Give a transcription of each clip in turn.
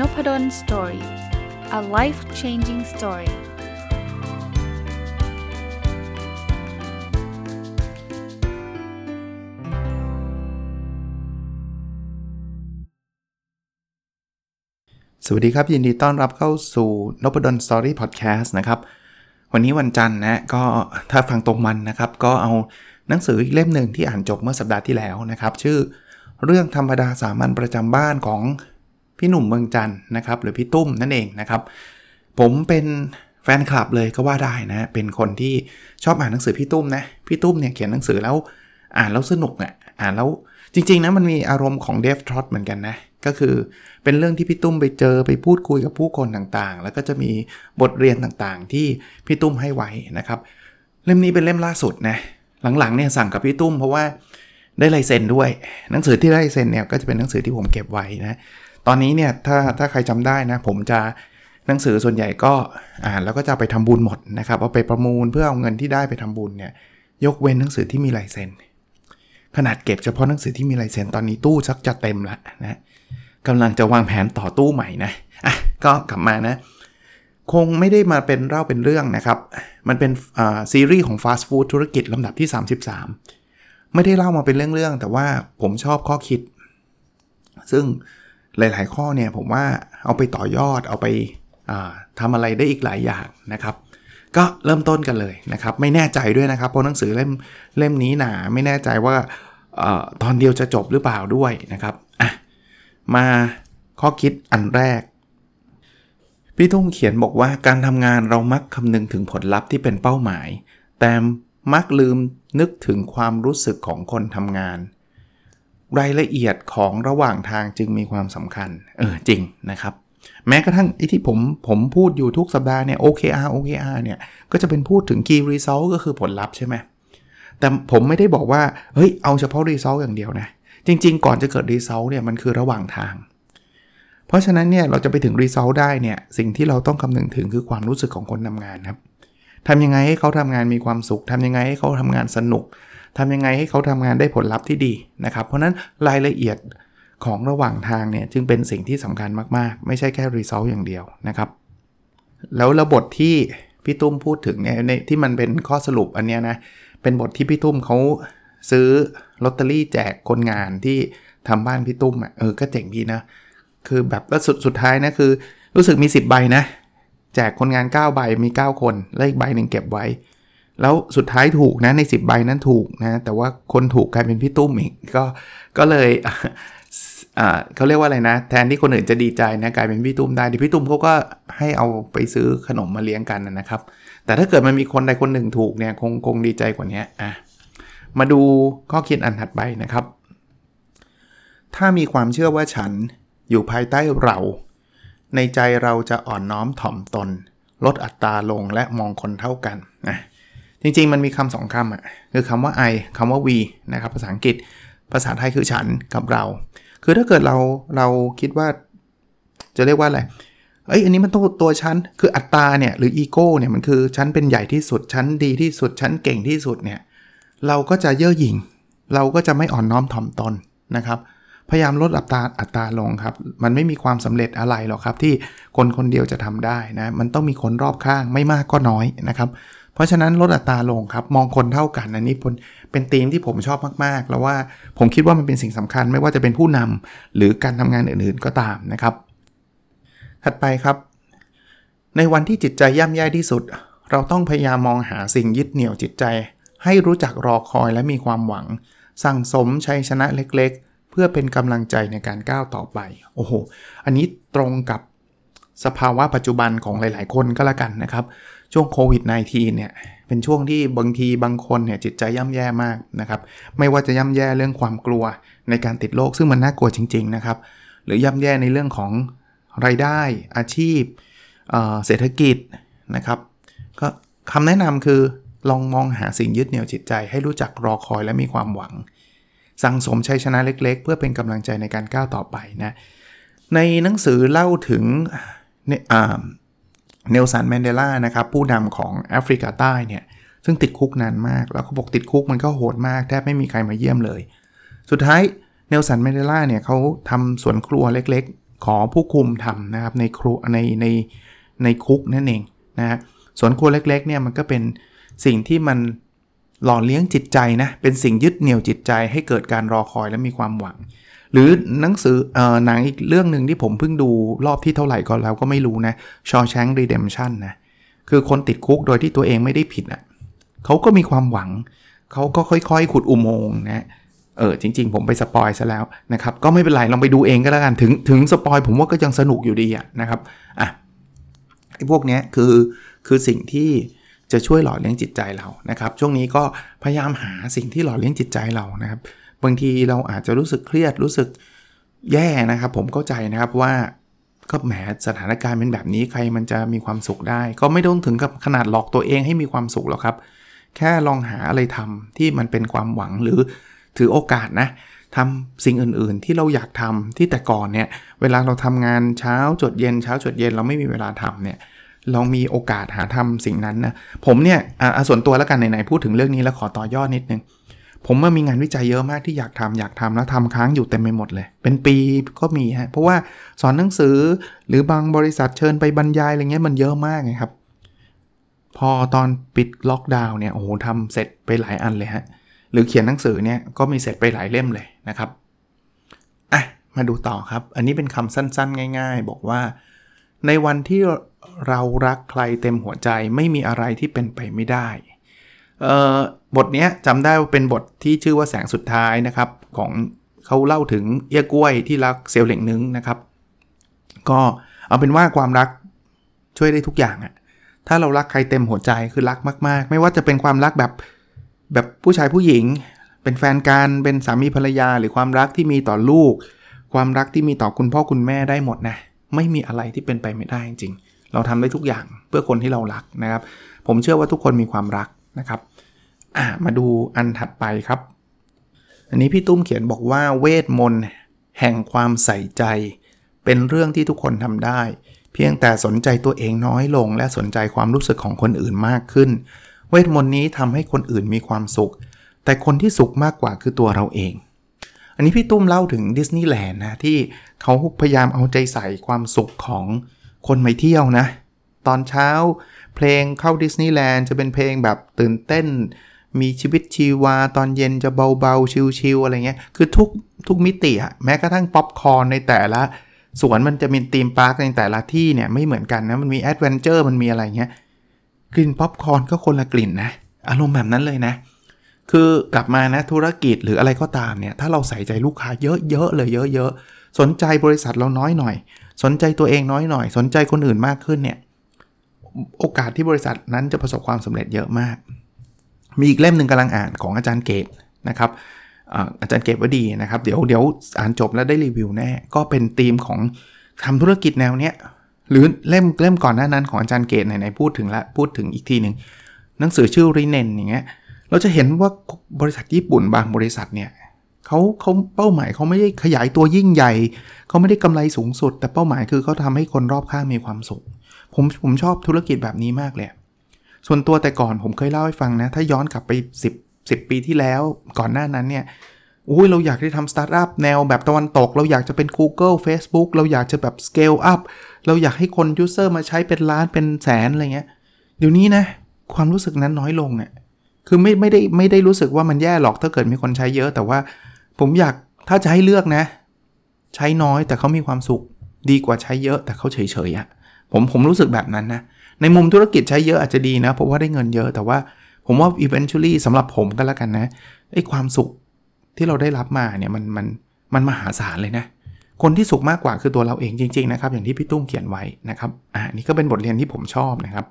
Nopadol story a life changing story สวัสดีครับ ยินดีต้อนรับเข้าสู่น p ด d o สตอรี่พอดแคสต์นะครับ วันนี้วันจันทร์นะก็ถ้าฟังตรงวันนะครับ ก็เอาหนังสืออีกเล่มหนึ่งที่อ่านจบเมื่อสัปดาห์ที่แล้วนะครับ ชื่อเรื่องธรรมดาสามัญประจำบ้านของ พี่หนุ่มเมืองจันนะครับหรือพี่ตุ้มนั่นเองนะครับ ผมเป็นแฟนคลับเลยก็ว่าได้นะเป็นคนที่ชอบอ่านหนังสือพี่ตุ้มนะพี่ตุ้มเนี่ยเขียนหนังสือแล้วอ่านแล้วสนุกอะอ่านแล้วจริงๆนะมันมีอารมณ์ของเดฟทรอตเหมือนกันนะก็คือเป็นเรื่องที่พี่ตุ้มไปเจอไปพูดคุยกับผู้คนต่างๆ แล้วก็จะมีบทเรียนต่างๆ ที่พี่ตุ้มให้ไว้นะครับ เล่มนี้เป็นเล่มล่าสุดนะหลังๆเนี่ยสั่งกับพี่ตุ้มเพราะว่าได้ลายเซ็นด้วย หนังสือที่ได้เซ็นเนี่ยก็จะเป็นหนังสือที่ผมเก็บไว้นะ ตอนนี้เนี่ยถ้าถ้าใครจำได้นะผมจะหนังสือส่วนใหญ่ก็อ่านแล้วก็จะไปทำบุญหมดนะครับเอาไปประมูลเพื่อเอาเงินที่ได้ไปทำบุญเนี่ยยกเว้นหนังสือที่มีลายเซ็นขนาดเก็บเฉพาะหนังสือที่มีลายเซ็นตอนนี้ตู้ชักจะเต็มละนะกำลังจะวางแผนต่อตู้ใหม่นะอะก็กลับมานะ คงไม่ได้มาเป็นเล่าเป็นเรื่องนะครับ มันเป็นซีรีส์ของฟาสต์ฟู้ดธุรกิจลำดับที่ 33 ไม่ได้เล่ามาเป็นเรื่องๆแต่ว่าผมชอบข้อคิด ซึ่ง หลาย ๆ ข้อเนี่ยผมว่าเอาไปต่อยอดเอาไปทำอะไรได้อีกหลายอย่างนะครับ ก็เริ่มต้นกันเลยนะครับ ไม่แน่ใจด้วยนะครับ เพราะหนังสือเล่มเล่มนี้หนาไม่แน่ใจว่าอตอนเดียวจะจบหรือเปล่าด้วยนะครับอะมาข้อคิดอันแรก พี่ทุ่งเขียนบอกว่าการทำงานเรามักคำนึงถึงผลลัพธ์ที่เป็นเป้าหมาย แต่มักลืมนึกถึงความรู้สึกของคนทำงาน รายละเอียดของระหว่างทางจึงมีความสำคัญ เออจริงนะครับ แม้กระทั่งไอ้ที่ผมผมพูดอยู่ทุกสัปดาห์เนี่ย OKR OKR เนี่ย ก็จะเป็นพูดถึง Key Result ก็คือผลลัพธ์ใช่ไหมแต่ผมไม่ได้บอกว่า เฮ้ย เอาเฉพาะ Result อย่างเดียวนะ จริง ๆ ก่อนจะเกิด Result เนี่ย มันคือระหว่างทาง เพราะฉะนั้นเนี่ย เราจะไปถึง Result ได้เนี่ย สิ่งที่เราต้องคำนึงถึงคือความรู้สึกของคนทำงานครับทำยังไงให้เขาทำงานมีความสุขทำยังไงให้เขาทำงานสนุก ทำยังไงให้เขาทำงานได้ผลลัพธ์ที่ดีนะครับ เพราะนั้นรายละเอียดของระหว่างทางเนี่ยจึงเป็นสิ่งที่สำคัญมากๆ ไม่ใช่แค่รีซอลอย่างเดียวนะครับ แล้วระบบที่พี่ตุ้มพูดถึงเนี่ยในที่มันเป็นข้อสรุปอันเนี้ยนะ เป็นบทที่พี่ตุ้มเขาซื้อลอตเตอรี่แจกคนงานที่ทำบ้านพี่ตุ้มอะเออก็เจ๋งดีนะ คือแบบแล้วสุดสุดท้ายนะคือ รู้สึกมี 10 ใบนะ แจกคนงาน 9 ใบมี 9 คน แล้วอีกใบหนึ่งเก็บไว้ แล้วสุดท้ายถูกนะใน 10 ใบนั้นถูกนะ แต่ว่าคนถูกกลายเป็นพี่ตุ้มอีกก็ก็เลยเขาเรียกว่าอะไรนะ แทนที่คนอื่นจะดีใจนะกลายเป็นพี่ตุ้มได้ที่พี่ตุ้มเขาก็ให้เอาไปซื้อขนมมาเลี้ยงกันนะครับ แต่ถ้าเกิดมันมีคนใดคนหนึ่งถูกเนี่ยคงคงดีใจกว่านี้อะมาดูข้อคิดอันถัดไปนะครับ ถ้ามีความเชื่อว่าฉันอยู่ภายใต้เรา ในใจเราจะอ่อนน้อมถ่อมตน ลดอัตราลงและมองคนเท่ากันนะ จริงๆ มันมีคำสองคำอะคือคำว่า I คำว่า we นะครับภาษาอังกฤษภาษาไทยคือฉันกับเรา คือถ้าเกิดเราเราคิดว่า จะเรียกว่าอะไรเอ้ยอันนี้มันต้องตัวฉันคืออัตตาเนี่ยหรืออีโก้เนี่ยมันคือฉันเป็นใหญ่ที่สุดฉันดีที่สุดฉันเก่งที่สุดเนี่ยเราก็จะเย่อหยิ่ง เราก็จะไม่อ่อนน้อมถ่อมตนนะครับพยายามลดอัตราอัตราลงครับ มันไม่มีความสำเร็จอะไรหรอกครับ ที่คนคนเดียวจะทำได้นะ มันต้องมีคนรอบข้างไม่มากก็น้อยนะครับ เพราะฉะนั้นลดอัตราลงครับ มองคนเท่ากันอันนี้เป็นธีมที่ผมชอบมากๆ แล้วว่าผมคิดว่ามันเป็นสิ่งสำคัญไม่ว่าจะเป็นผู้นำหรือการทำงานอื่นๆก็ตามนะครับ ถัดไปครับ ในวันที่จิตใจย่ำแย่ที่สุด เราต้องพยายามมองหาสิ่งยึดเหนี่ยวจิตใจ ให้รู้จักรอคอยและมีความหวัง สั่งสมชัยชนะเล็กๆ เพื่อเป็นกำลังใจในการก้าวต่อไป โอ้โห อันนี้ตรงกับสภาวะปัจจุบันของหลาย ๆ คนก็แล้วกันนะครับ ช่วงโควิด -19 เนี่ยเป็นช่วงที่บางทีบางคนเนี่ยจิตใจย่ำแย่มากนะครับ ไม่ว่าจะย่ำแย่เรื่องความกลัวในการติดโรคซึ่งมันน่ากลัวจริง ๆ นะครับ หรือย่ำแย่ในเรื่องของรายได้อาชีพเศรษฐกิจนะครับก็คำแนะนำคือลองมองหาสิ่งยึดเหนี่ยวจิตใจ ให้รู้จักรอคอยและมีความหวัง สั่งสมชัยชนะเล็ก ๆ เพื่อเป็นกำลังใจในการก้าวต่อไปนะในหนังสือเล่าถึง เนลสันแมนเดลานะครับผู้นำของแอฟริกาใต้เนี่ยซึ่งติดคุกนานมาก แล้วเขาบอกติดคุกมันก็โหดมาก แทบไม่มีใครมาเยี่ยมเลย สุดท้ายเนลสันแมนเดลาเนี่ยเขาทำสวนครัวเล็กๆ ขอผู้คุมทำนะครับในครัวในในในคุกนั่นเองนะฮะสวนครัวเล็กๆเนี่ยมันก็เป็นสิ่งที่มันหล่อเลี้ยงจิตใจนะเป็นสิ่งยึดเหนี่ยวจิตใจให้เกิดการรอคอยและมีความหวัง หรือหนังสือเอ่อหนังอีกเรื่องหนึ่งที่ผมเพิ่งดูรอบที่เท่าไหร่ก็แล้วก็ไม่รู้นะ Shawshank Redemption นะคือคนติดคุกโดยที่ตัวเองไม่ได้ผิดอะเขาก็มีความหวัง เขาก็ค่อยๆ ขุดอุโมงค์นะเออจริง ๆ ผมไปสปอยซะแล้วนะครับ ก็ไม่เป็นไรลองไปดูเองก็แล้วกันถึงถึงสปอยผมว่าก็ยังสนุกอยู่ดีอะนะครับอะไอ้พวกเนี้ยคือคือสิ่งที่จะช่วยหล่อเลี้ยงจิตใจเรานะครับ ช่วงนี้ก็พยายามหาสิ่งที่หล่อเลี้ยงจิตใจเรานะครับ บางทีเราอาจจะรู้สึกเครียดรู้สึกแย่นะครับ ผมเข้าใจนะครับว่าก็แหมสถานการณ์เป็นแบบนี้ใครมันจะมีความสุขได้ ก็ไม่ต้องถึงกับขนาดหลอกตัวเองให้มีความสุขหรอกครับ แค่ลองหาอะไรทำที่มันเป็นความหวังหรือถือโอกาสนะทำสิ่งอื่นๆ ที่เราอยากทำที่แต่ก่อนเนี่ยเวลาเราทำงานเช้าจดเย็นเช้าจดเย็นเราไม่มีเวลาทำเนี่ยลองมีโอกาสหาทำสิ่งนั้นนะผมเนี่ยอ่าส่วนตัวแล้วกันไหนๆพูดถึงเรื่องนี้แล้วขอต่อยอดนิดนึง ผมว่ามีงานวิจัยเยอะมากที่อยากทำอยากทำแล้วทำค้างอยู่เต็มไปหมดเลย เป็นปีก็มีฮะเพราะว่าสอนหนังสือหรือบางบริษัทเชิญไปบรรยายอะไรเงี้ยมันเยอะมากไงครับ พอตอนปิดล็อกดาวน์เนี่ยโอ้โหทำเสร็จไปหลายอันเลยฮะหรือเขียนหนังสือเนี่ยก็มีเสร็จไปหลายเล่มเลยนะครับอะมาดูต่อครับ อันนี้เป็นคำสั้นๆ ง่าย ๆ บอกว่า ในวันที่เรารักใครเต็มหัวใจไม่มีอะไรที่เป็นไปไม่ได้เอ่อ บทนี้จำได้ว่าเป็นบทที่ชื่อว่าแสงสุดท้ายนะครับ ของเขาเล่าถึงเอี้ยกล้วยที่รักเซลล์เหล่งนึงนะครับ ก็เอาเป็นว่าความรักช่วยได้ทุกอย่างอะถ้าเรารักใครเต็มหัวใจคือรักมาก ๆ ไม่ว่าจะเป็นความรักแบบแบบผู้ชายผู้หญิง เป็นแฟนกันเป็นสามีภรรยา หรือความรักที่มีต่อลูก ความรักที่มีต่อคุณพ่อคุณแม่ได้หมดนะไม่มีอะไรที่เป็นไปไม่ได้จริง เราทำได้ทุกอย่างเพื่อคนที่เรารักนะครับ ผมเชื่อว่าทุกคนมีความรักนะครับ อ่ามาดูอันถัดไปครับ อันนี้พี่ตุ้มเขียนบอกว่าเวทมนต์แห่งความใส่ใจ เป็นเรื่องที่ทุกคนทำได้ เพียงแต่สนใจตัวเองน้อยลง และสนใจความรู้สึกของคนอื่นมากขึ้น เวทมนต์นี้ทำให้คนอื่นมีความสุข แต่คนที่สุขมากกว่าคือตัวเราเอง อันนี้พี่ตุ้มเล่าถึงดิสนีย์แลนด์นะที่เขาพยายามเอาใจใส่ความสุขของคนไปเที่ยวนะ ตอนเช้าเพลงเข้าดิสนีย์แลนด์จะเป็นเพลงแบบตื่นเต้น มีชีวิตชีวาตอนเย็นจะเบาๆ chill ๆอะไรเงี้ย คือทุกทุกมิติอะแม้กระทั่งป๊อปคอร์นในแต่ละสวนมันจะมี theme park ในแต่ละที่เนี่ยไม่เหมือนกันนะ มันมี adventure มันมีอะไรเงี้ยกลิ่นป๊อปคอร์นก็คนละกลิ่นนะ อารมณ์แบบนั้นเลยนะ คือกลับมานะธุรกิจหรืออะไรก็ตามเนี่ย ถ้าเราใส่ใจลูกค้าเยอะๆเลยเยอะๆ สนใจบริษัทเราน้อยหน่อย สนใจตัวเองน้อยหน่อย สนใจคนอื่นมากขึ้นเนี่ย โอกาสที่บริษัทนั้นจะประสบความสำเร็จเยอะมาก มีอีกเล่มหนึ่งกำลังอ่านของอาจารย์เกตนะครับอาจารย์เกตว่าดีนะครับ เดี๋ยวเดี๋ยวอ่านจบแล้วได้รีวิวแน่ ก็เป็นธีมของทำธุรกิจแนวเนี้ยหรือเล่มเล่มก่อนหน้านั้นของอาจารย์เกตไหนๆพูดถึงละพูดถึงอีกทีหนึ่งหนังสือชื่อรีเนนอย่างเงี้ยเราจะเห็นว่าบริษัทญี่ปุ่นบางบริษัทเนี่ยเขาเขาเป้าหมายเขาไม่ได้ขยายตัวยิ่งใหญ่เขาไม่ได้กำไรสูงสุด แต่เป้าหมายคือเขาทาให้คนรอบข้างมีความสุข ผมผมชอบธุรกิจแบบนี้มากเลย ส่วนตัวแต่ก่อนผมเคยเล่าให้ฟังนะ ถ้าย้อนกลับไป 10 10 ปีที่แล้วก่อนหน้านั้นเนี่ยอุ้ยเราอยากได้ทำสตาร์ทอัพแนวแบบตะวันตก เราอยากจะเป็น Google Facebook เราอยากจะแบบ scale up เราอยากให้คน user มาใช้เป็นล้านเป็นแสนอะไรเงี้ยเดี๋ยวนี้นะ ความรู้สึกนั้นน้อยลงอะ่ะคือไม่ไม่ได้ไม่ได้รู้สึกว่ามันแย่หรอกถ้าเกิดมีคนใช้เยอะ แต่ว่าผมอยากถ้าจะให้เลือกนะ ใช้น้อยแต่เขามีความสุขดีกว่าใช้เยอะแต่เขาเฉยๆอะ่ะผมผมรู้สึกแบบนั้นนะ ในมุมธุรกิจใช้เยอะอาจจะดีนะ เพราะว่าได้เงินเยอะแต่ว่าผมว่า eventually สำหรับผมก็แล้วกันนะไอ้ความสุขที่เราได้รับมาเนี่ยมันมันมันมหาศาลเลยนะ คนที่สุขมากกว่าคือตัวเราเองจริง ๆ นะครับ อย่างที่พี่ตุ้มเขียนไว้นะครับอ่านี่ก็เป็นบทเรียนที่ผมชอบนะครับ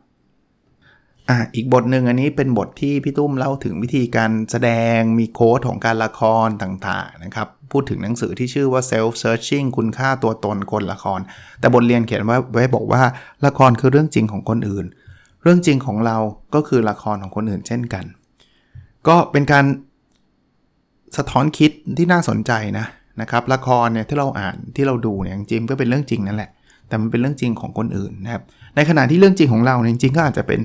อ่าอีกบทหนึ่งอันนี้เป็นบทที่พี่ตุ้มเล่าถึงวิธีการแสดงมีโค้ดของการละครต่างๆนะครับพูดถึงหนังสือที่ชื่อว่า self searching คุณค่าตัวตนคนละคร แต่บทเรียนเขียนว่าไว้บอกว่าละครคือเรื่องจริงของคนอื่น เรื่องจริงของเราก็คือละครของคนอื่นเช่นกัน ก็เป็นการสะท้อนคิดที่น่าสนใจนะนะครับละครเนี่ยที่เราอ่านที่เราดูเนี่ยจริงก็เป็นเรื่องจริงนั่นแหละ แต่มันเป็นเรื่องจริงของคนอื่นนะครับในขณะที่เรื่องจริงของเราเนี่ยจริงก็อาจจะเป็น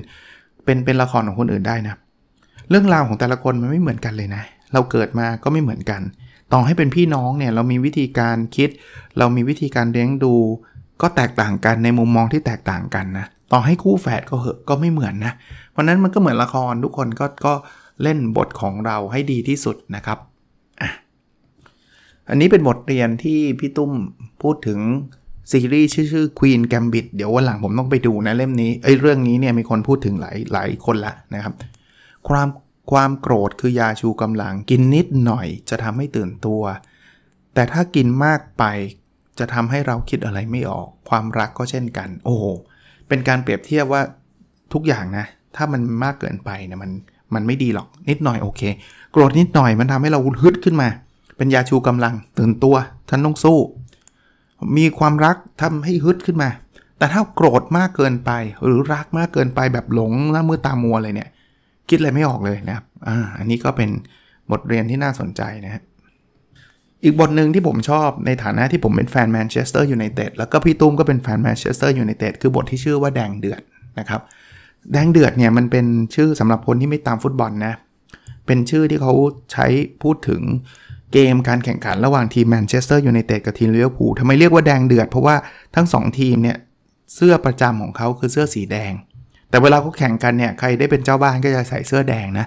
เป็นเป็นละครของคนอื่นได้นะ เรื่องราวของแต่ละคนมันไม่เหมือนกันเลยนะ เราเกิดมาก็ไม่เหมือนกัน ต่อให้เป็นพี่น้องเนี่ยเรามีวิธีการคิด เรามีวิธีการเลี้ยงดู ก็แตกต่างกันในมุมมองที่แตกต่างกันนะต่อให้คู่แฝดก็เหอะก็ไม่เหมือนนะ เพราะนั้นมันก็เหมือนละครทุกคนก็ก็เล่นบทของเราให้ดีที่สุดนะครับอะอันนี้เป็นบทเรียนที่พี่ตุ้มพูดถึง ซีรีส์ชื่อชื่อ Queen Gambit เดี๋ยววันหลังผมต้องไปดูนะเล่มนี้ไอ้เรื่องนี้เนี่ยมีคนพูดถึงหลายหลายคนละนะครับ ความความโกรธคือยาชูกำลังกินนิดหน่อยจะทำให้ตื่นตัว แต่ถ้ากินมากไปจะทำให้เราคิดอะไรไม่ออก ความรักก็เช่นกัน โอ้โหเป็นการเปรียบเทียบว่าทุกอย่างนะ ถ้ามันมากเกินไปเนี่ยมันมันไม่ดีหรอกนิดหน่อยโอเค โกรธนิดหน่อยมันทำให้เราฮึดขึ้นมา เป็นยาชูกำลังตื่นตัวฉันต้องสู้ มีความรักทำให้ฮึดขึ้นมา แต่ถ้าโกรธมากเกินไป หรือรักมากเกินไปแบบหลงหน้ามืดตามัวเลยเนี่ย คิดอะไรไม่ออกเลยนะครับอ่าอันนี้ก็เป็นบทเรียนที่น่าสนใจนะฮะอีกบทหนึ่งที่ผมชอบในฐานะที่ผมเป็นแฟนแมนเชสเตอร์ยูไนเต็ดแล้วก็พี่ตุ้มก็เป็นแฟนแมนเชสเตอร์ยูไนเต็ดคือบทที่ชื่อว่าแดงเดือดนะครับแดงเดือดเนี่ยมันเป็นชื่อสำหรับคนที่ไม่ตามฟุตบอลนะเป็นชื่อที่เขาใช้พูดถึง เกมการแข่งขันระหว่างทีมแมนเชสเตอร์ยูไนเต็ดกับทีมลิเวอร์พูลทำไมเรียกว่าแดงเดือด เพราะว่าทั้ง 2 ทีมเนี่ยเสื้อประจำของเขาคือเสื้อสีแดง แต่เวลาเขาแข่งกันเนี่ยใครได้เป็นเจ้าบ้านก็จะใส่เสื้อแดงนะ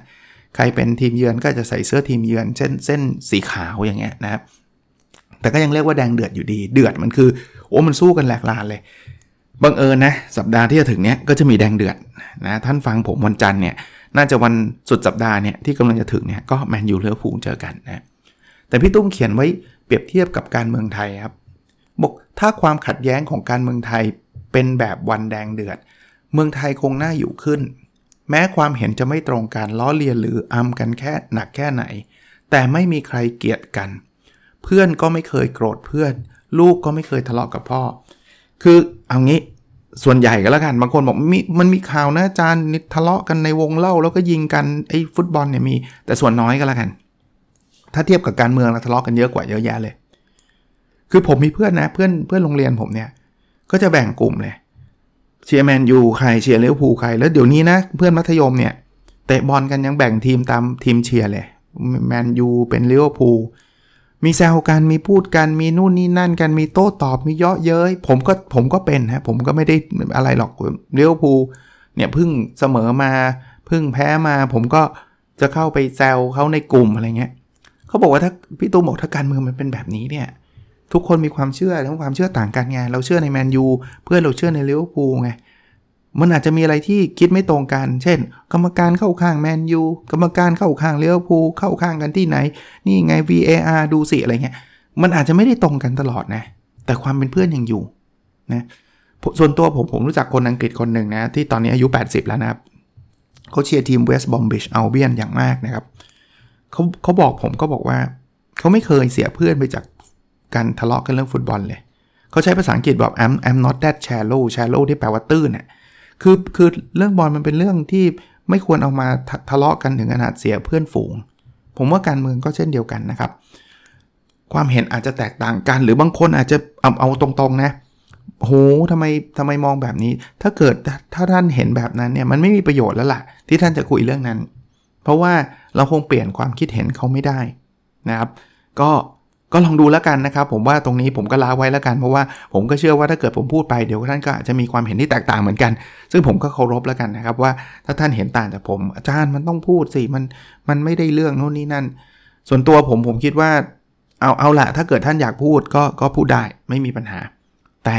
ใครเป็นทีมเยือนก็จะใส่เสื้อทีมเยือน เช่นเส้นสีขาวอย่างเงี้ยนะครับแต่ก็ยังเรียกว่าแดงเดือดอยู่ดี เดือดมันคือโอ้มันสู้กันแหลกลานเลยบังเอิญนะสัปดาห์ที่จะถึงเนี้ยก็จะมีแดงเดือดนะท่านฟังผมวันจันทร์เนี่ยน่าจะวันสุดสัปดาห์เนี่ยที่กำลังจะถึงเนี่ยก็แมนยูเลือพูลเจอกันนะ แต่พี่ตุ้มเขียนไว้เปรียบเทียบกับการเมืองไทยครับบอกถ้าความขัดแย้งของการเมืองไทยเป็นแบบวันแดงเดือด เมืองไทยคงน่าอยู่ขึ้น แม้ความเห็นจะไม่ตรงกันล้อเลียนหรืออำกันแค่หนักแค่ไหน แต่ไม่มีใครเกลียดกัน เพื่อนก็ไม่เคยโกรธเพื่อน ลูกก็ไม่เคยทะเลาะกับพ่อ คือเอางี้ส่วนใหญ่ก็แล้วกันบางคนบอกมมันมีข่าวนะอาจารย์นิทะเลาะกันในวงเล่าแล้วก็ยิงกันไอ้ฟุตบอลเนี่ยมีแต่ส่วนน้อยก็แล้วกัน ถ้าเทียบกับการเมืองเราทะเลาะกันเยอะกว่าเยอะแยะเลย คือผมมีเพื่อนนะเพื่อนเพื่อนโรงเรียนผมเนี่ย ก็จะแบ่งกลุ่มเลยเชียร์แมนยูใครเชียร์ลิเวอร์พูลใครแล้วเดี๋ยวนี้นะเพื่อนมัธยมเนี่ยเตะบอลกันยังแบ่งทีมตามทีมเชียร์เลยแมนยูเป็นลิเวอร์พูลมีแซวกันมีพูดกันมีนู่นนี่นั่นกันมีโต้ตอบมีเยาะเย้ยผมก็ผมก็เป็นฮะผมก็ไม่ได้อะไรหรอกลิเวอร์พูลเนี่ยพึ่งเสมอมาพึ่งแพ้มา ผมก็จะเข้าไปแซวเขาในกลุ่มอะไรเงี้ย เขาบอกว่าถ้าพี่ตุ้มบอกถ้าการเมืองมันเป็นแบบนี้เนี่ยทุกคนมีความเชื่อทั้งความเชื่อต่างกันไงเราเชื่อในแมนยูเพื่อนเราเชื่อในลิเวอร์พูลไงมันอาจจะมีอะไรที่คิดไม่ตรงกัน เช่น กรรมการเข้าข้างแมนยูกรรมการเข้าข้างลิเวอร์พูลเข้าข้างกันที่ไหน นี่ไง VAR ดูสิอะไรเงี้ยมันอาจจะไม่ได้ตรงกันตลอดนะ แต่ความเป็นเพื่อนยังอยู่นะส่วนตัวผมผมรู้จักคนอังกฤษคนหนึ่งนะ ที่ตอนนี้อายุ 80 แล้วนะครับเขาเชียร์ทีม West Bromwich Albion อย่างมากนะครับเขาเขาบอกผมก็บอกว่า เขาไม่เคยเสียเพื่อนไปจากการทะเลาะกันเรื่องฟุตบอลเลย เขาใช้ภาษาอังกฤษบอก I'm I'm not that shallow shallow ที่แปลว่าตื้นเนี่ยคือคือเรื่องบอลมันเป็นเรื่องที่ไม่ควรเอามาทะเลาะกันถึงขนาดเสียเพื่อนฝูง ผมว่าการเมืองก็เช่นเดียวกันนะครับ ความเห็นอาจจะแตกต่างกัน หรือบางคนอาจจะเอาเอาตรงๆนะโหทำไมทำไมมองแบบนี้ ถ้าเกิดถ้าท่านเห็นแบบนั้นเนี่ยมันไม่มีประโยชน์แล้วล่ะ ที่ท่านจะคุยเรื่องนั้น เพราะว่าเราคงเปลี่ยนความคิดเห็นเขาไม่ได้นะครับ ก็ก็ลองดูแล้วกันนะครับ ผมว่าตรงนี้ผมก็ล้าไว้แล้วกัน เพราะว่าผมก็เชื่อว่าถ้าเกิดผมพูดไปเดี๋ยวท่านก็อาจจะมีความเห็นที่แตกต่างเหมือนกัน ซึ่งผมก็เคารพแล้วกันนะครับ ว่าถ้าท่านเห็นต่างจากผมอาจารย์มันต้องพูดสิมันมันไม่ได้เรื่องโน่นนี่นั่น ส่วนตัวผมผมคิดว่าเอาเอาละถ้าเกิดท่านอยากพูดก็ก็พูดได้ไม่มีปัญหา แต่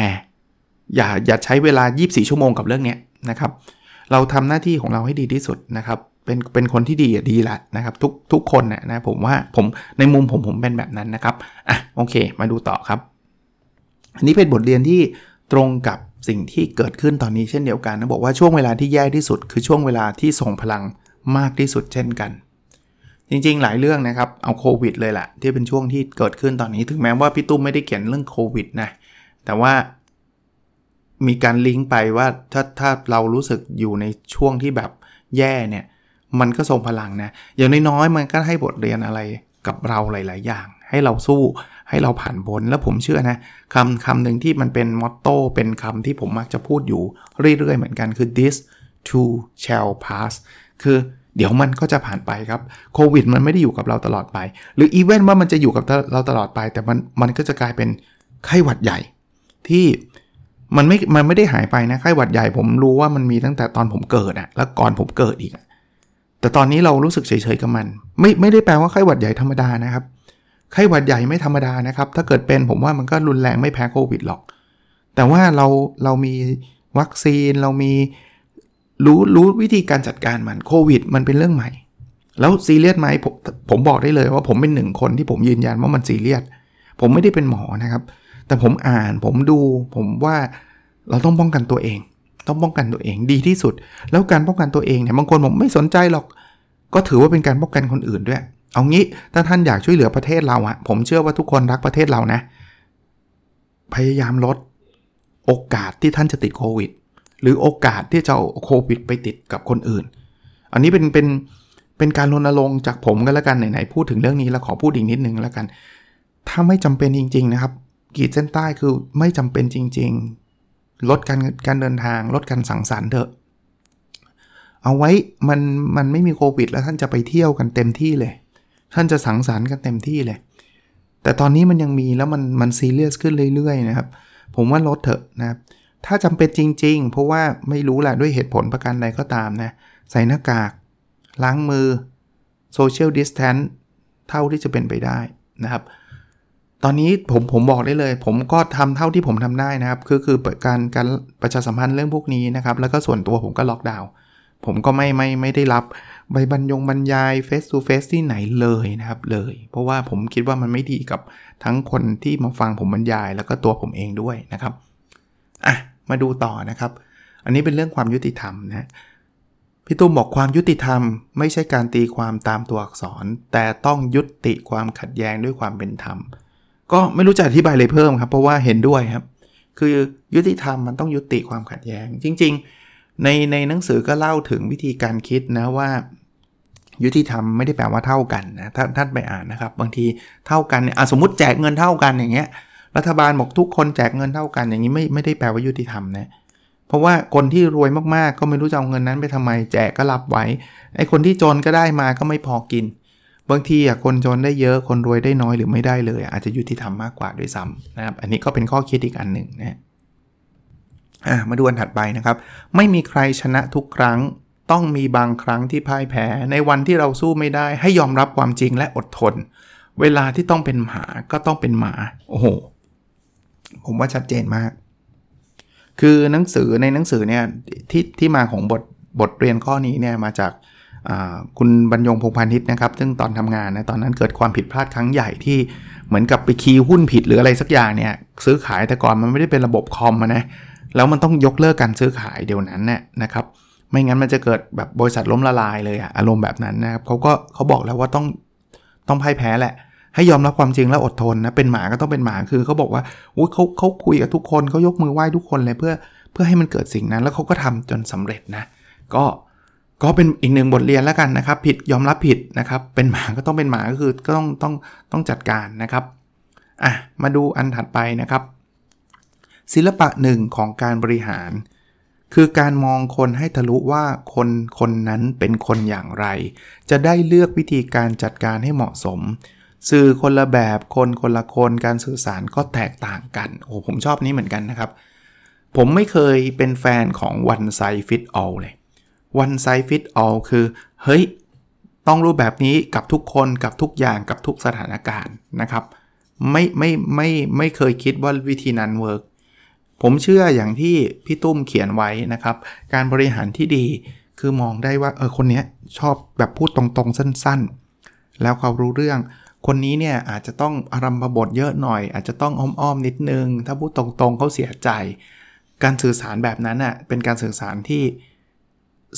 อย่าอย่าใช้เวลา 24 ชั่วโมงกับเรื่องนี้นะครับ เราทำหน้าที่ของเราให้ดีที่สุดนะครับ เป็นเป็นคนที่ดีดีละนะครับทุกทุกคนนะนะผมว่าผมในมุมผมผมเป็นแบบนั้นนะครับอะโอเค มาดูต่อครับ อันนี้เป็นบทเรียนที่ตรงกับสิ่งที่เกิดขึ้นตอนนี้เช่นเดียวกันนะบอกว่าช่วงเวลาที่แย่ที่สุด คือช่วงเวลาที่ส่งพลังมากที่สุดเช่นกัน จริงๆ หลายเรื่องนะครับเอาโควิดเลยแหละที่เป็นช่วงที่เกิดขึ้นตอนนี้ถึงแม้ว่าพี่ตุ้มไม่ได้เขียนเรื่องโควิดนะแต่ว่ามีการลิงก์ไปว่าถ้าถ้าเรารู้สึกอยู่ในช่วงที่แบบแย่เนี่ย มันก็ทรงพลังนะ อย่างน้อยๆ มันก็ให้บทเรียนอะไรกับเราหลาย ๆ อย่าง ให้เราสู้ให้เราผ่านพ้นแล้วผมเชื่อนะคำคำหนึ่งที่มันเป็นมอตโต้เป็นคำที่ผมมักจะพูดอยู่เรื่อย ๆ เหมือนกันคือ this too shall pass คือเดี๋ยวมันก็จะผ่านไปครับโควิดมันไม่ได้อยู่กับเราตลอดไป หรืออีเวนต์ว่ามันจะอยู่กับเราตลอดไป แต่มันมันก็จะกลายเป็นไข้หวัดใหญ่ ที่มันไม่มันไม่ได้หายไปนะไข้หวัดใหญ่ผมรู้ว่ามันมีตั้งแต่ตอนผมเกิดอะแล้วก่อนผมเกิดอีก แต่ตอนนี้เรารู้สึกเฉยๆกับมัน ไม่ไม่ได้แปลว่าไข้หวัดใหญ่ธรรมดานะครับไข้หวัดใหญ่ไม่ธรรมดานะครับ ถ้าเกิดเป็นผมว่ามันก็รุนแรงไม่แพ้โควิดหรอก แต่ว่าเราเรามีวัคซีนเรามีรู้รู้วิธีการจัดการมันโควิด มันเป็นเรื่องใหม่ แล้วซีเรียสไหมผมผมบอกได้เลยว่าผมเป็นหนึ่งคนที่ผมยืนยันว่ามันซีเรียสผมไม่ได้เป็นหมอนะครับ แต่ผมอ่านผมดูผมว่าเราต้องป้องกันตัวเอง ต้องป้องกันตัวเองดีที่สุด แล้วการป้องกันตัวเองเนี่ยบางคนผมไม่สนใจหรอก ก็ถือว่าเป็นการป้องกันคนอื่นด้วย เอางี้ถ้าท่านอยากช่วยเหลือประเทศเราอะผมเชื่อว่าทุกคนรักประเทศเรานะ พยายามลดโอกาสที่ท่านจะติดโควิด หรือโอกาสที่จะเอาโควิดไปติดกับคนอื่น อันนี้เป็นเป็นเป็นการรณรงค์จากผมก็แล้วกันไหนๆพูดถึงเรื่องนี้แล้วขอพูดอีกนิดนึงแล้วกัน ถ้าไม่จำเป็นจริง ๆ นะครับ กีดเส้นใต้คือไม่จำเป็นจริง ๆ ลดการการเดินทาง ลดการสังสรรค์เถอะ เอาไว้มันมันไม่มีโควิด แล้วท่านจะไปเที่ยวกันเต็มที่เลย ท่านจะสังสรรค์กันเต็มที่เลย แต่ตอนนี้มันยังมีแล้วมันมันซีเรียสขึ้นเรื่อยๆนะครับ ผมว่าลดเถอะนะครับ ถ้าจำเป็นจริง ๆ เพราะว่าไม่รู้แหละด้วยเหตุผลประการใดก็ตามนะ ใส่หน้ากาก ล้างมือโซเชียลดิสแทนเท่าที่จะเป็นไปได้นะครับตอนนี้ผมผมบอกได้เลย ผมก็ทำเท่าที่ผมทำได้นะครับ คือคือการการประชาสัมพันธ์เรื่องพวกนี้นะครับ แล้วก็ส่วนตัวผมก็ล็อกดาวน์ ผมก็ไม่ไม่ไม่ได้รับใบบรรยงบรรยาย face to face ที่ไหนเลยนะครับเลย เพราะว่าผมคิดว่ามันไม่ดีกับทั้งคนที่มาฟังผมบรรยาย แล้วก็ตัวผมเองด้วยนะครับอะมาดูต่อนะครับ อันนี้เป็นเรื่องความยุติธรรมนะพี่ตุ้มบอกความยุติธรรม ไม่ใช่การตีความตามตัวอักษร แต่ต้องยุติความขัดแย้งด้วยความเป็นธรรม ก็ไม่รู้จะอธิบายเลยเพิ่มครับ เพราะว่าเห็นด้วยครับ คือยุติธรรมมันต้องยุติความขัดแย้ง จริง ๆ ในในหนังสือก็เล่าถึงวิธีการคิดนะว่า ยุติธรรมไม่ได้แปลว่าเท่ากันนะถ้าท่านไปอ่านนะครับ บางทีเท่ากันเนี่ยสมมติแจกเงินเท่ากันอย่างเงี้ยรัฐบาลบอกทุกคนแจกเงินเท่ากันอย่างนี้ไม่ไม่ได้แปลว่ายุติธรรมนะเพราะว่าคนที่รวยมากๆ ก็ไม่รู้จะเอาเงินนั้นไปทำไมแจกก็รับไว้ไอ้คนที่จนก็ได้มาก็ไม่พอกิน บางทีอะคนจนได้เยอะคนรวยได้น้อยหรือไม่ได้เลย อาจจะยุติธรรมมากกว่าด้วยซ้ำนะครับอันนี้ก็เป็นข้อคิดอีกอันหนึ่งนะอะ มาดูอันถัดไปนะครับ ไม่มีใครชนะทุกครั้ง ต้องมีบางครั้งที่พ่ายแพ้ ในวันที่เราสู้ไม่ได้ให้ยอมรับความจริงและอดทน เวลาที่ต้องเป็นหมาก็ต้องเป็นหมา โอ้โห ผมว่าชัดเจนมาก คือหนังสือในหนังสือเนี่ยที่ที่มาของบทบทเรียนข้อนี้เนี่ยมาจากคุณบรรยงพงพานิชนะครับ ซึ่งตอนทำงานนะตอนนั้นเกิดความผิดพลาดครั้งใหญ่ที่เหมือนกับไปคีย์หุ้นผิดหรืออะไรสักอย่างเนี่ยซื้อขายแต่ก่อนมันไม่ได้เป็นระบบคอมนะ แล้วมันต้องยกเลิกการซื้อขายเดี๋ยวนั้นเนี่ยนะครับ ไม่งั้นมันจะเกิดแบบบริษัทล้มละลายเลยอะอารมณ์แบบนั้นนะครับเขาก็เขาบอกแล้วว่าต้องต้องพ่ายแพ้แหละ ให้ยอมรับความจริงแล้วอดทนนะเป็นหมาก็ต้องเป็นหมาคือเขาบอกว่าอุ้ยเขาเขาคุยกับทุกคนเขายกมือไหว้ทุกคนเลยเพื่อเพื่อให้มันเกิดสิ่งนั้น แล้วเขาก็ทำจนสำเร็จนะ ก็ก็เป็นอีกหนึ่งบทเรียนแล้วกันนะครับ ผิดยอมรับผิดนะครับ เป็นหมาก็ต้องเป็นหมาก็คือก็ต้องต้องต้องจัดการนะครับอะมาดูอันถัดไปนะครับ ศิลปะหนึ่งของการบริหาร คือการมองคนให้ทะลุว่าคนคนนั้นเป็นคนอย่างไร จะได้เลือกวิธีการจัดการให้เหมาะสม สื่อคนละแบบคนคนละคนการสื่อสารก็แตกต่างกันโอ้ผมชอบนี้เหมือนกันนะครับ ผมไม่เคยเป็นแฟนของ one size fit all เลย one size fit all คือ เฮ้ย ต้องรูปแบบนี้กับทุกคนกับทุกอย่างกับทุกสถานการณ์นะครับ ไม่ไม่ไม่ไม่เคยคิดว่าวิธีนั้นเวิร์ก ผมเชื่ออย่างที่พี่ตุ้มเขียนไว้นะครับ การบริหารที่ดีคือมองได้ว่าเออคนนี้ชอบแบบพูดตรงๆสั้นๆ แล้วเขารู้เรื่อง คนนี้เนี่ยอาจจะต้องอารัมพบทเยอะหน่อย อาจจะต้องอ้อมๆนิดนึง ถ้าพูดตรงๆเขาเสียใจ การสื่อสารแบบนั้นอะเป็นการสื่อสารที่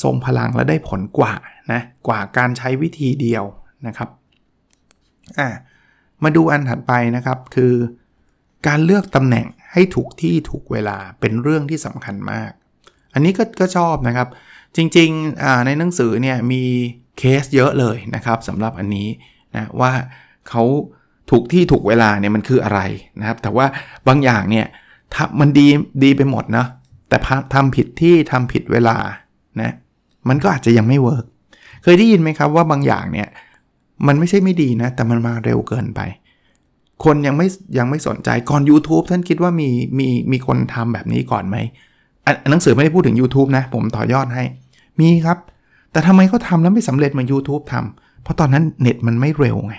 ทรงพลังและได้ผลกว่านะกว่าการใช้วิธีเดียวนะครับอะมาดูอันถัดไปนะครับคือ การเลือกตำแหน่ง ให้ถูกที่ถูกเวลาเป็นเรื่องที่สำคัญมาก อันนี้ก็ก็ชอบนะครับ จริงๆในหนังสือเนี่ยมีเคสเยอะเลยนะครับสำหรับอันนี้นะว่าเขาถูกที่ถูกเวลาเนี่ยมันคืออะไรนะครับ แต่ว่าบางอย่างเนี่ยมันดีดีไปหมดนะแต่ทำผิดที่ทำผิดเวลานะมันก็อาจจะยังไม่ work เคยได้ยินไหมครับว่าบางอย่างเนี่ยมันไม่ใช่ไม่ดีนะ แต่มันมาเร็วเกินไป คนยังไม่ยังไม่สนใจก่อน YouTube ท่านคิดว่ามีมีมีคนทำแบบนี้ก่อนไหมหนังสือไม่ได้พูดถึง YouTube นะ ผมต่อยอดให้ มีครับ แต่ทำไมเขาทำแล้วไม่สำเร็จเหมือน YouTube ทำเพราะตอนนั้นเน็ตมันไม่เร็วไง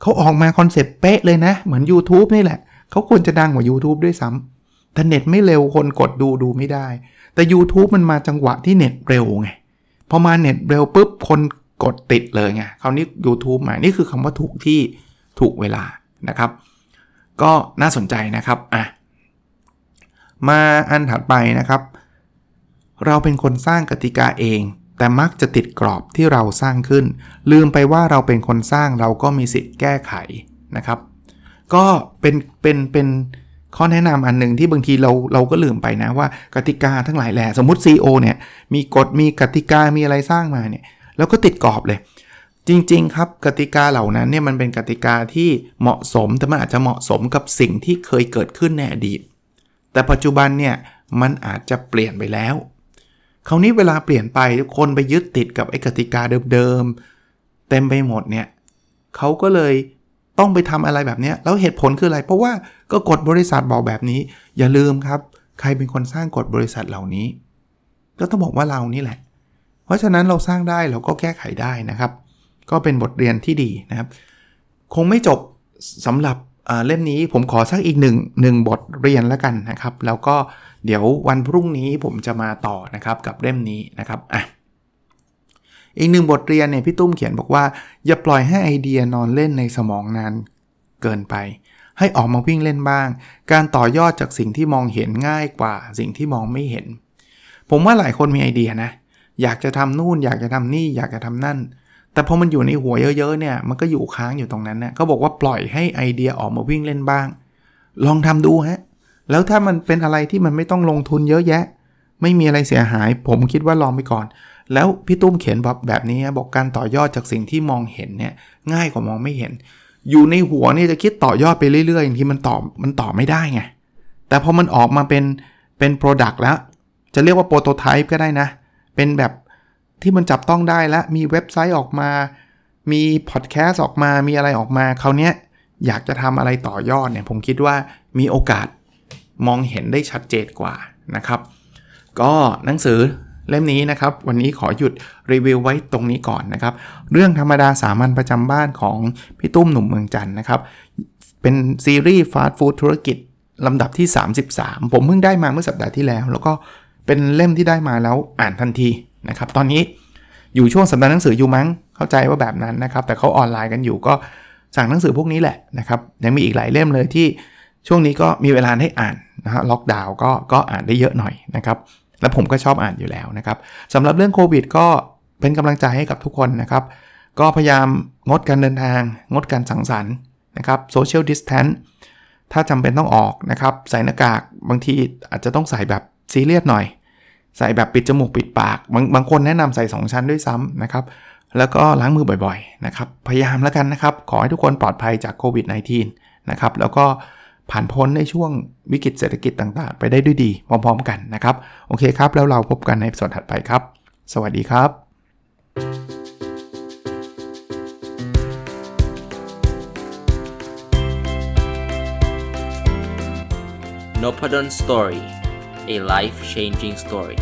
เขาออกมา concept เป๊ะเลยนะ เหมือน YouTube นี่แหละเขาควรจะดังกว่า YouTube ด้วยซ้ำแต่เน็ตไม่เร็วคนกดดูดูไม่ได้ แต่ YouTube มันมาจังหวะที่เน็ตเร็วไงพอมาเน็ตเร็วปุ๊บคนกดติดเลยไงคราวนี้ YouTube มานี่คือคำว่าถูกที่ถูกเวลา นะครับ ก็น่าสนใจนะครับอะมาอันถัดไปนะครับ เราเป็นคนสร้างกติกาเอง แต่มักจะติดกรอบที่เราสร้างขึ้น ลืมไปว่าเราเป็นคนสร้างเราก็มีสิทธิ์แก้ไขนะครับ ก็เป็นเป็นเป็นข้อแนะนำอันหนึ่งที่บางทีเราเราก็ลืมไปนะว่ากติกาทั้งหลายแหละสมมติ CEO เนี่ยมีกฎมีกติกามีอะไรสร้างมาเนี่ยแล้วก็ติดกรอบเลย จริงๆ ครับกติกาเหล่านั้นเนี่ยมันเป็นกติกาที่เหมาะสมแต่มันอาจจะเหมาะสมกับสิ่งที่เคยเกิดขึ้นในอดีต แต่ปัจจุบันเนี่ยมันอาจจะเปลี่ยนไปแล้ว คราวนี้เวลาเปลี่ยนไปทุกคนไปยึดติดกับไอ้กติกาเดิมๆเต็มไปหมดเนี่ยเขาก็เลยต้องไปทำอะไรแบบนี้แล้วเหตุผลคืออะไร เพราะว่าก็กฎบริษัทบอกแบบนี้ อย่าลืมครับ ใครเป็นคนสร้างกฎบริษัทเหล่านี้ ก็ต้องบอกว่าเรานี่แหละ เพราะฉะนั้นเราสร้างได้เราก็แก้ไขได้นะครับ ก็เป็นบทเรียนที่ดีนะครับ คงไม่จบสำหรับเล่มนี้ผมขอสักอีกหนึ่งหนึ่งบทเรียนแล้วกันนะครับ แล้วก็เดี๋ยววันพรุ่งนี้ผมจะมาต่อนะครับกับเล่มนี้นะครับอะอีกหนึ่งบทเรียนเนี่ยพี่ตุ้มเขียนบอกว่า อย่าปล่อยให้ไอเดียนอนเล่นในสมองนานเกินไป ให้ออกมาวิ่งเล่นบ้าง การต่อยอดจากสิ่งที่มองเห็นง่ายกว่า สิ่งที่มองไม่เห็น ผมว่าหลายคนมีไอเดียนะ อยากจะทำนู่น อยากจะทำนี่ อยากจะทำนั่น แต่พอมันอยู่ในหัวเยอะๆเนี่ยมันก็อยู่ค้างอยู่ตรงนั้นนะเขาบอกว่าปล่อยให้ไอเดียออกมาวิ่งเล่นบ้าง ลองทำดูฮะแล้วถ้ามันเป็นอะไรที่มันไม่ต้องลงทุนเยอะแยะ ไม่มีอะไรเสียหาย ผมคิดว่าลองไปก่อน แล้วพี่ตุ้มเขียนแบบแบบนี้บอกการต่อยอดจากสิ่งที่มองเห็นเนี่ยง่ายกว่ามองไม่เห็น อยู่ในหัวเนี่ยจะคิดต่อยอดไปเรื่อยๆอย่างที่มันตอบมันตอบไม่ได้ไงแต่พอมันออกมาเป็นเป็นโปรดักต์แล้ว จะเรียกว่าโปรโตไทป์ก็ได้นะ เป็นแบบ ที่มันจับต้องได้แล้วมีเว็บไซต์ออกมา มีพอดแคสต์ออกมา มีอะไรออกมาคราวนี้อยากจะทำอะไรต่อยอดเนี่ย ผมคิดว่ามีโอกาสมองเห็นได้ชัดเจนกว่านะครับ ก็หนังสือเล่มนี้นะครับ วันนี้ขอหยุดรีวิวไว้ตรงนี้ก่อนนะครับ เรื่องธรรมดาสามัญประจำบ้านของพี่ตุ้มหนุ่มเมืองจันนะครับ เป็นซีรีส์ฟาสต์ฟู้ดธุรกิจลำดับที่ 33 ผมเพิ่งได้มาเมื่อสัปดาห์ที่แล้ว แล้วก็เป็นเล่มที่ได้มาแล้วอ่านทันที นะครับตอนนี้อยู่ช่วงสัปดาห์หนังสืออยู่มั้งเข้าใจว่าแบบนั้นนะครับ แต่เขาออนไลน์กันอยู่ก็สั่งหนังสือพวกนี้แหละนะครับยังมีอีกหลายเล่มเลยที่ช่วงนี้ก็มีเวลาให้อ่านนะฮะล็อกดาวน์ก็ก็อ่านได้เยอะหน่อยนะครับ แล้วผมก็ชอบอ่านอยู่แล้วนะครับสำหรับเรื่องโควิดก็เป็นกำลังใจให้กับทุกคนนะครับ ก็พยายามงดการเดินทาง งดการสังสรรค์นะครับ social distance ถ้าจำเป็นต้องออกนะครับ ใส่หน้ากากบางทีอาจจะต้องใส่แบบซีเรียสหน่อย ใส่แบบปิดจมูกปิดปาก บางบางคนแนะนำใส่ 2 ชั้นด้วยซ้ำนะครับ แล้วก็ล้างมือบ่อยๆนะครับ พยายามแล้วกันนะครับ ขอให้ทุกคนปลอดภัยจากโควิด -19 นะครับ แล้วก็ผ่านพ้นในช่วงวิกฤตเศรษฐกิจต่างๆ ไปได้ด้วยดีพร้อมๆกันนะครับ โอเคครับ แล้วเราพบกันในสดถัดไปครับ สวัสดีครับ n o p a d o n Story a life changing story